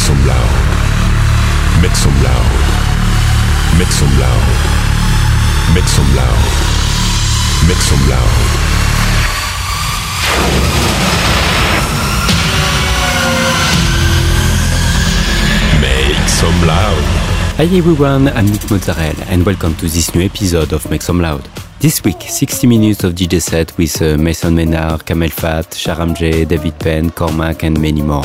Some loud. Make some loud. Make some loud. Make some loud. Make some loud. Make some loud. Hi everyone, I'm Nick Mozzarella and welcome to this new episode of Make Some Loud. This week, 60 minutes of DJ set with uh, Mason Menard, Kamel Fat, Sharam J, David Penn, Cormac and many more.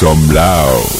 Some loud.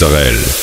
Mozzarella.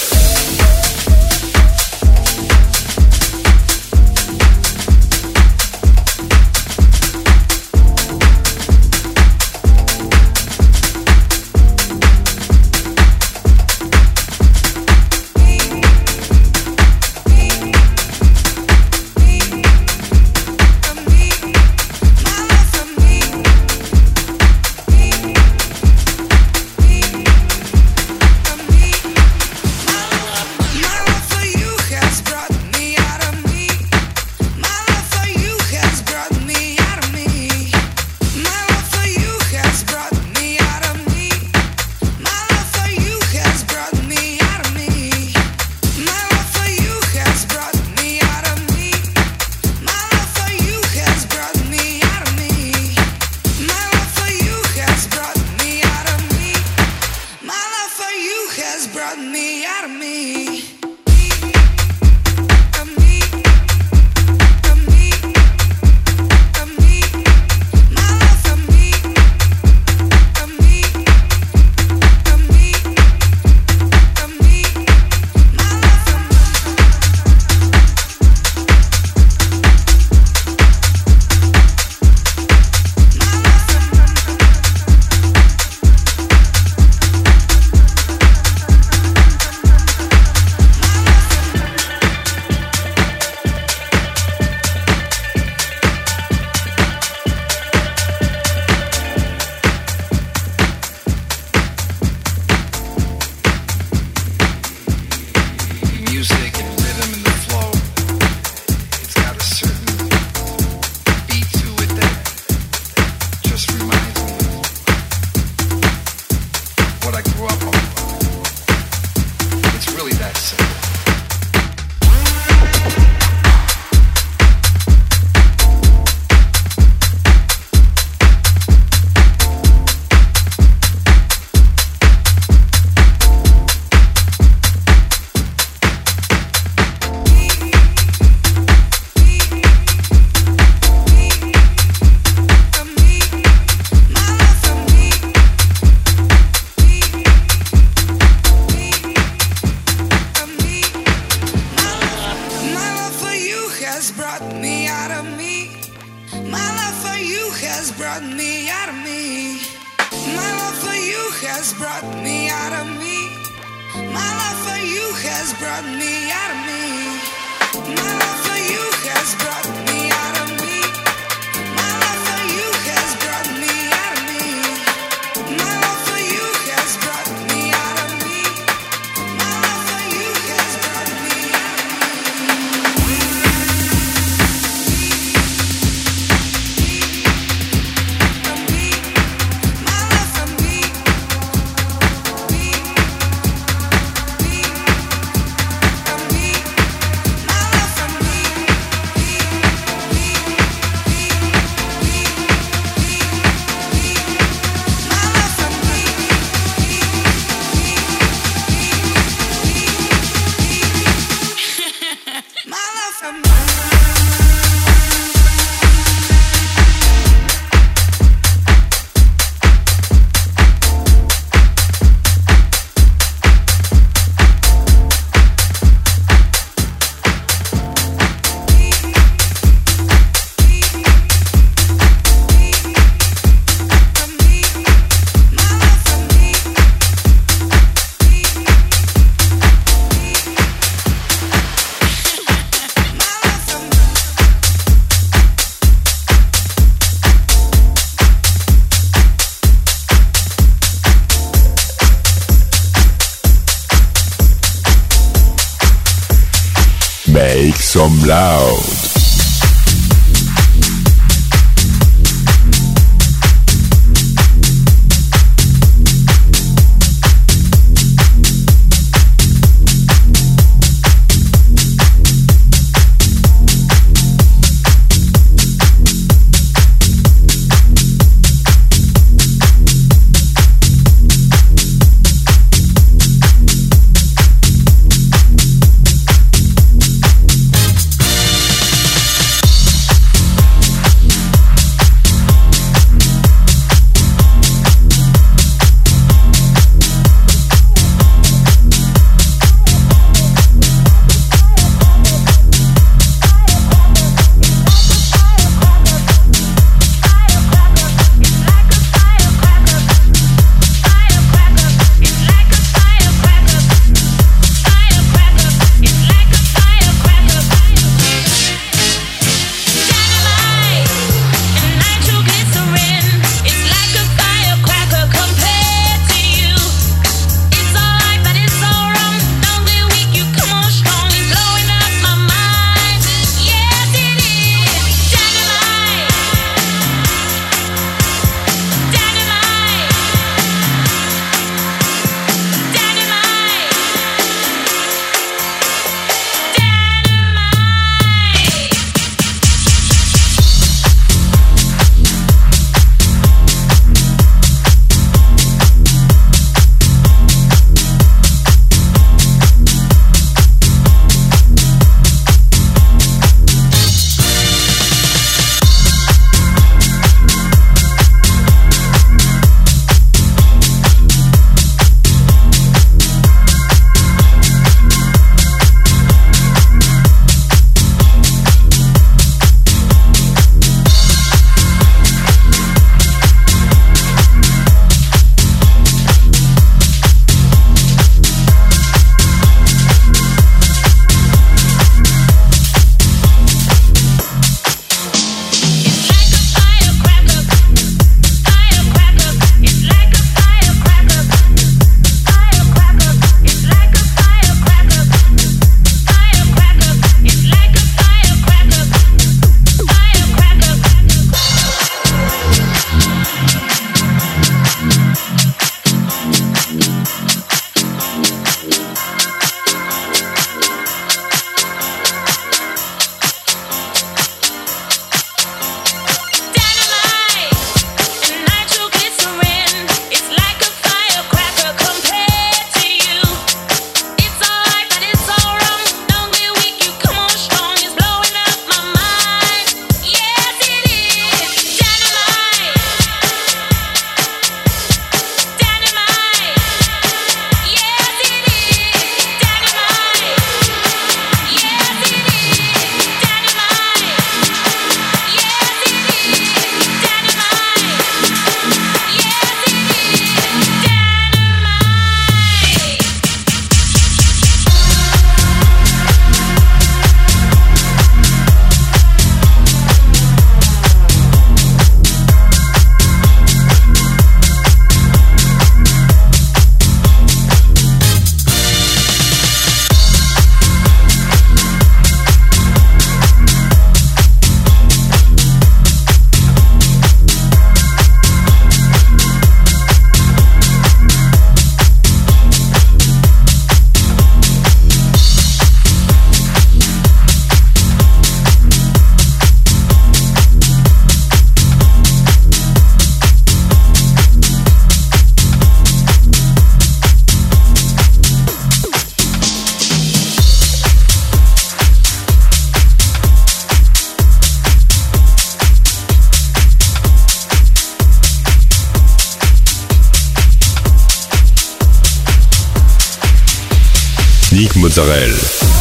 Nick Mozzarella.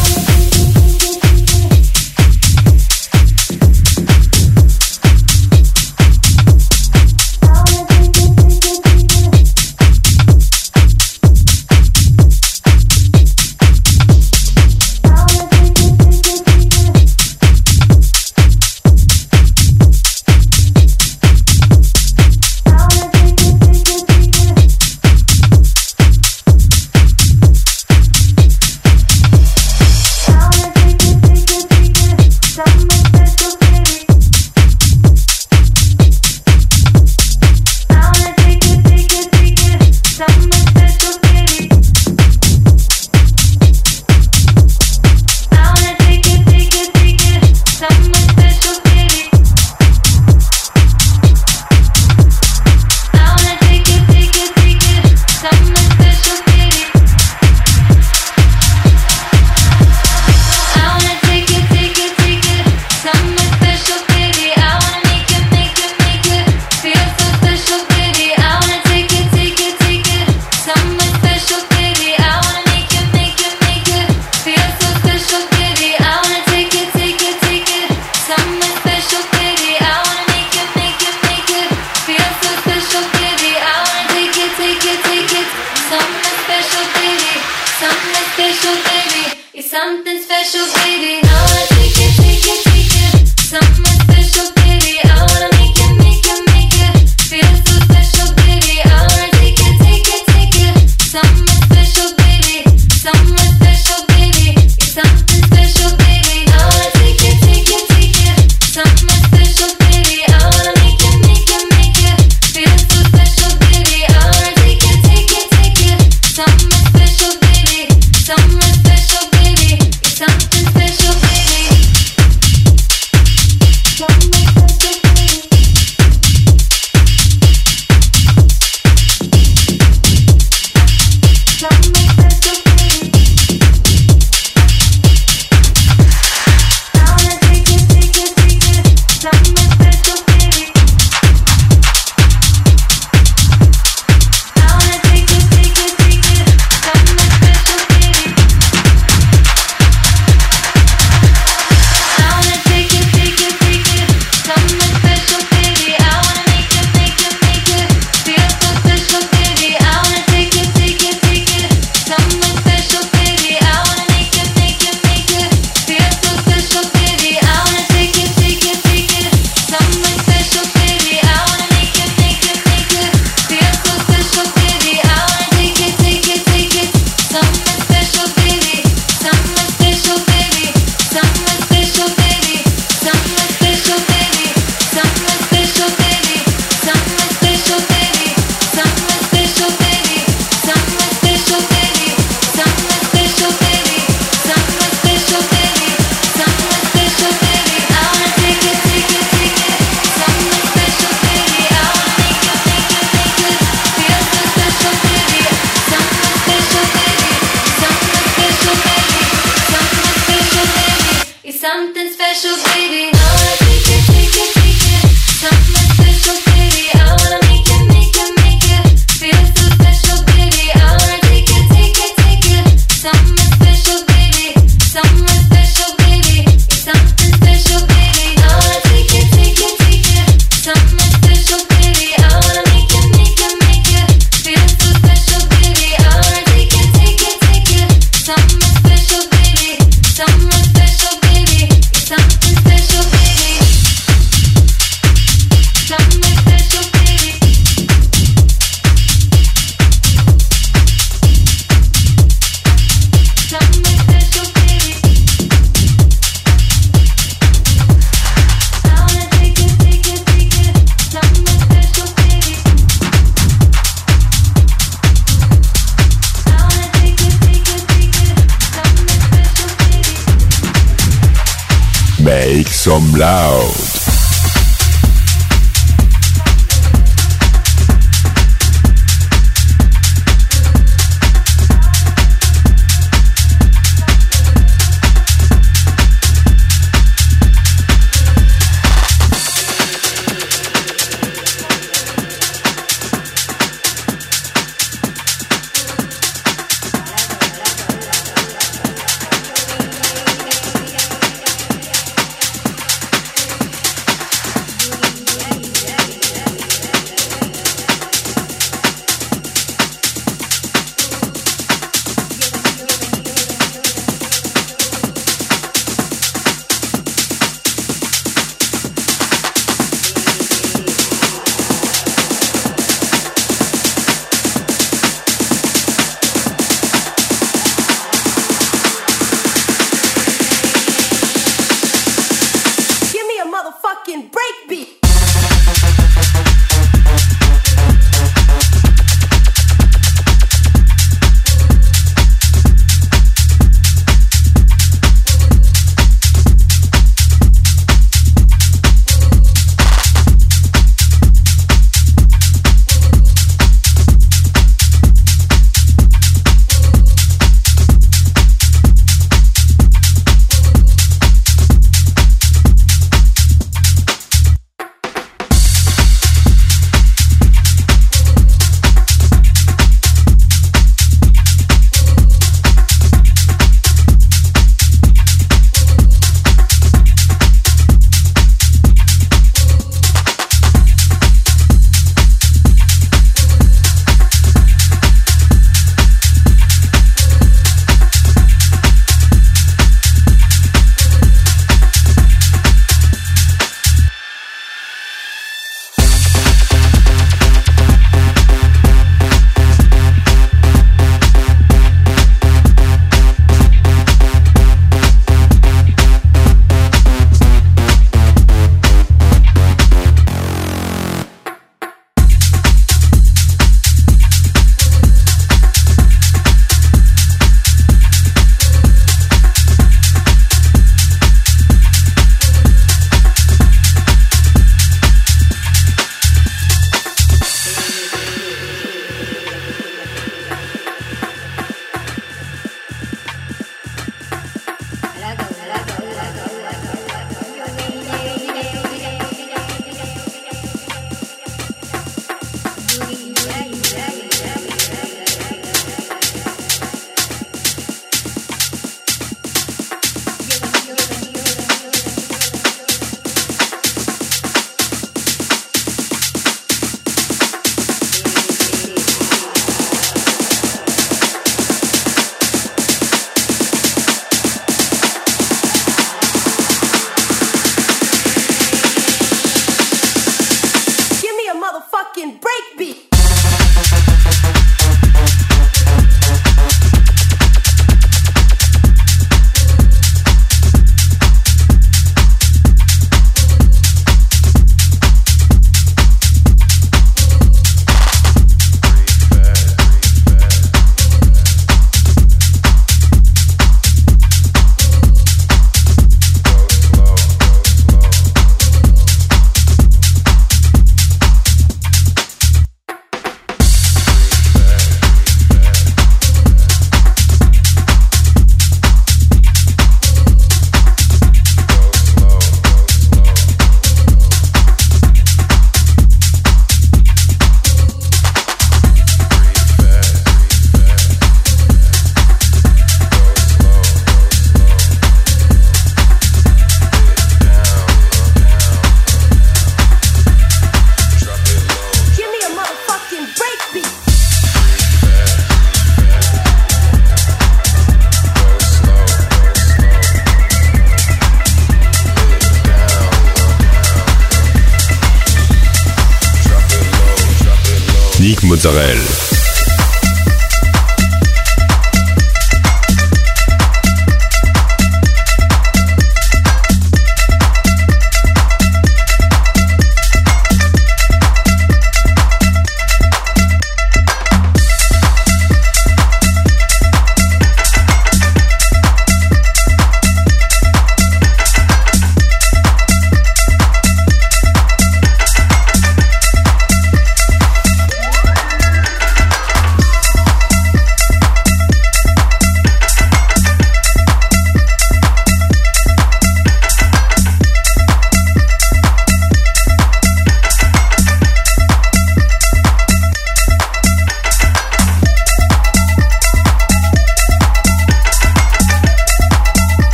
Nick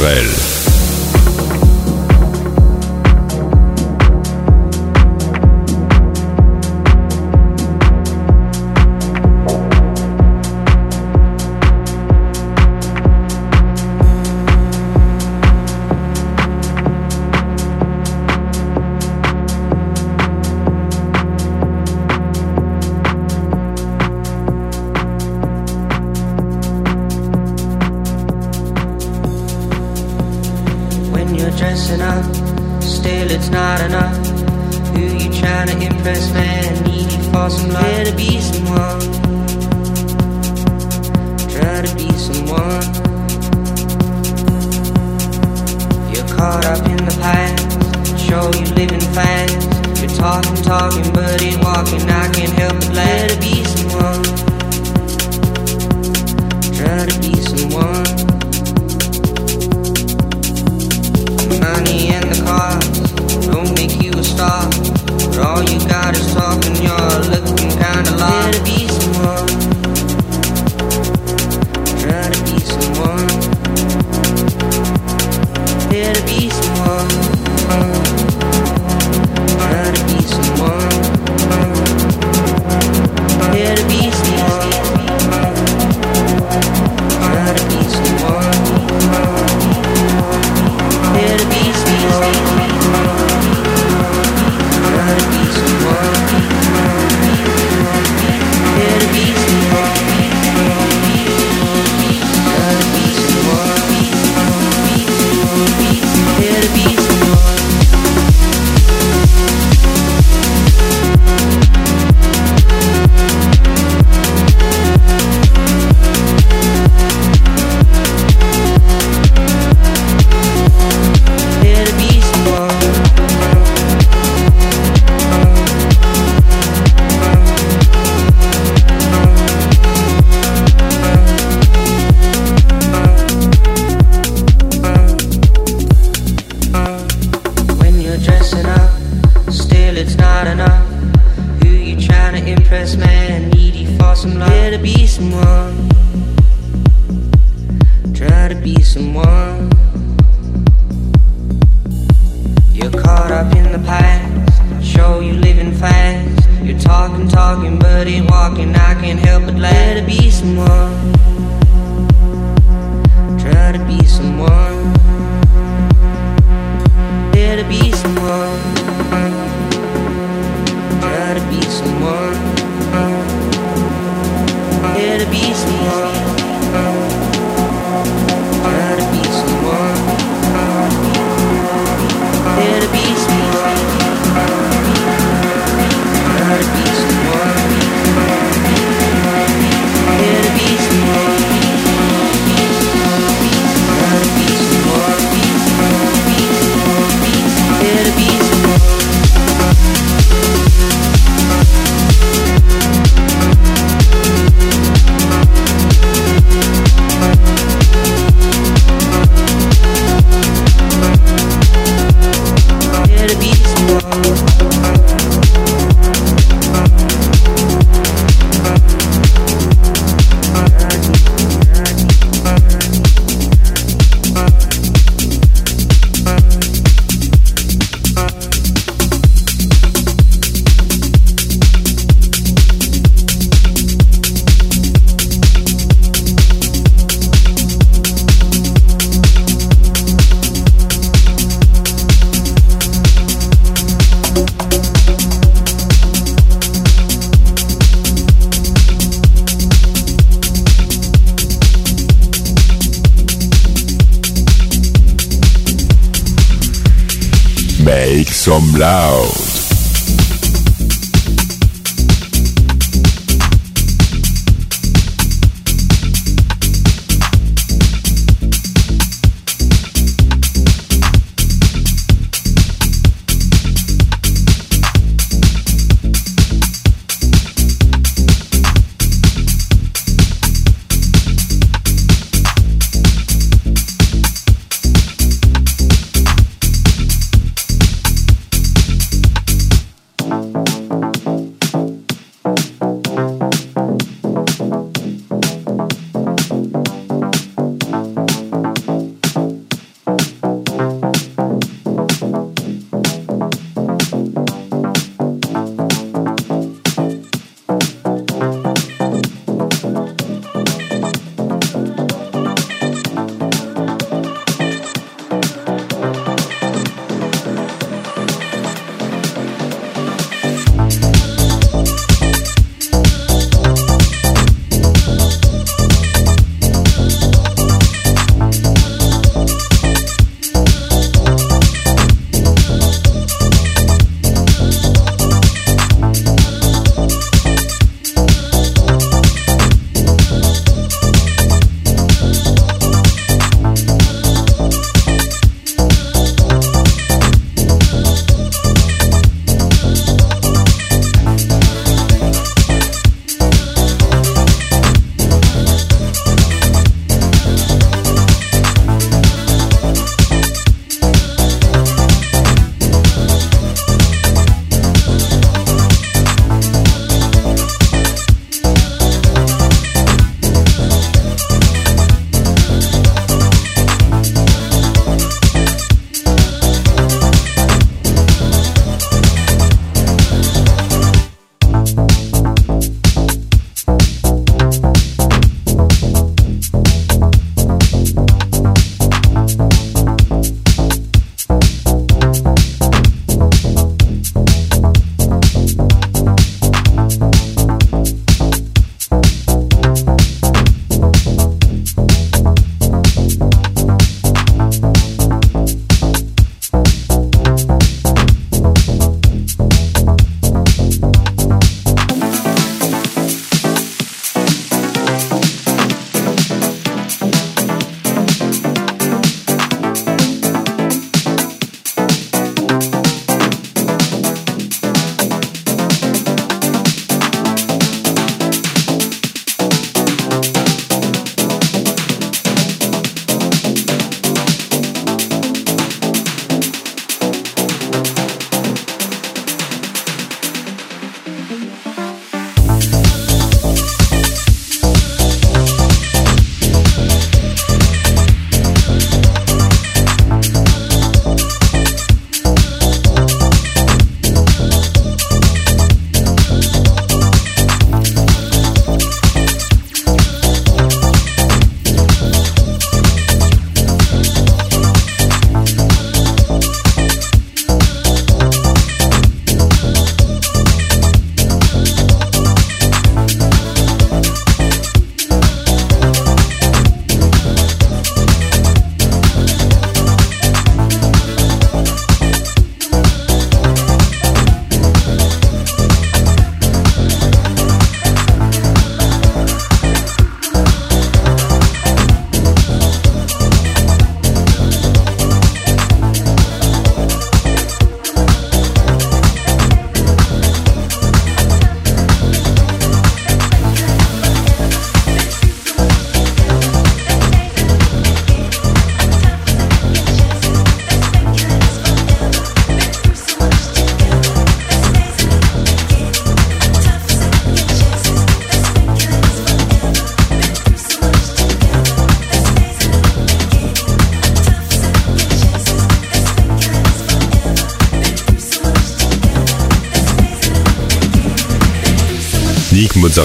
Nick in the past. Show you living fast. You're talking, talking, but ain't walking. I can't help but let it be someone. Try to be someone. Money and the cars don't make you a star. But all you got is talking. You're looking kinda lost. to be someone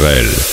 Mozzarella.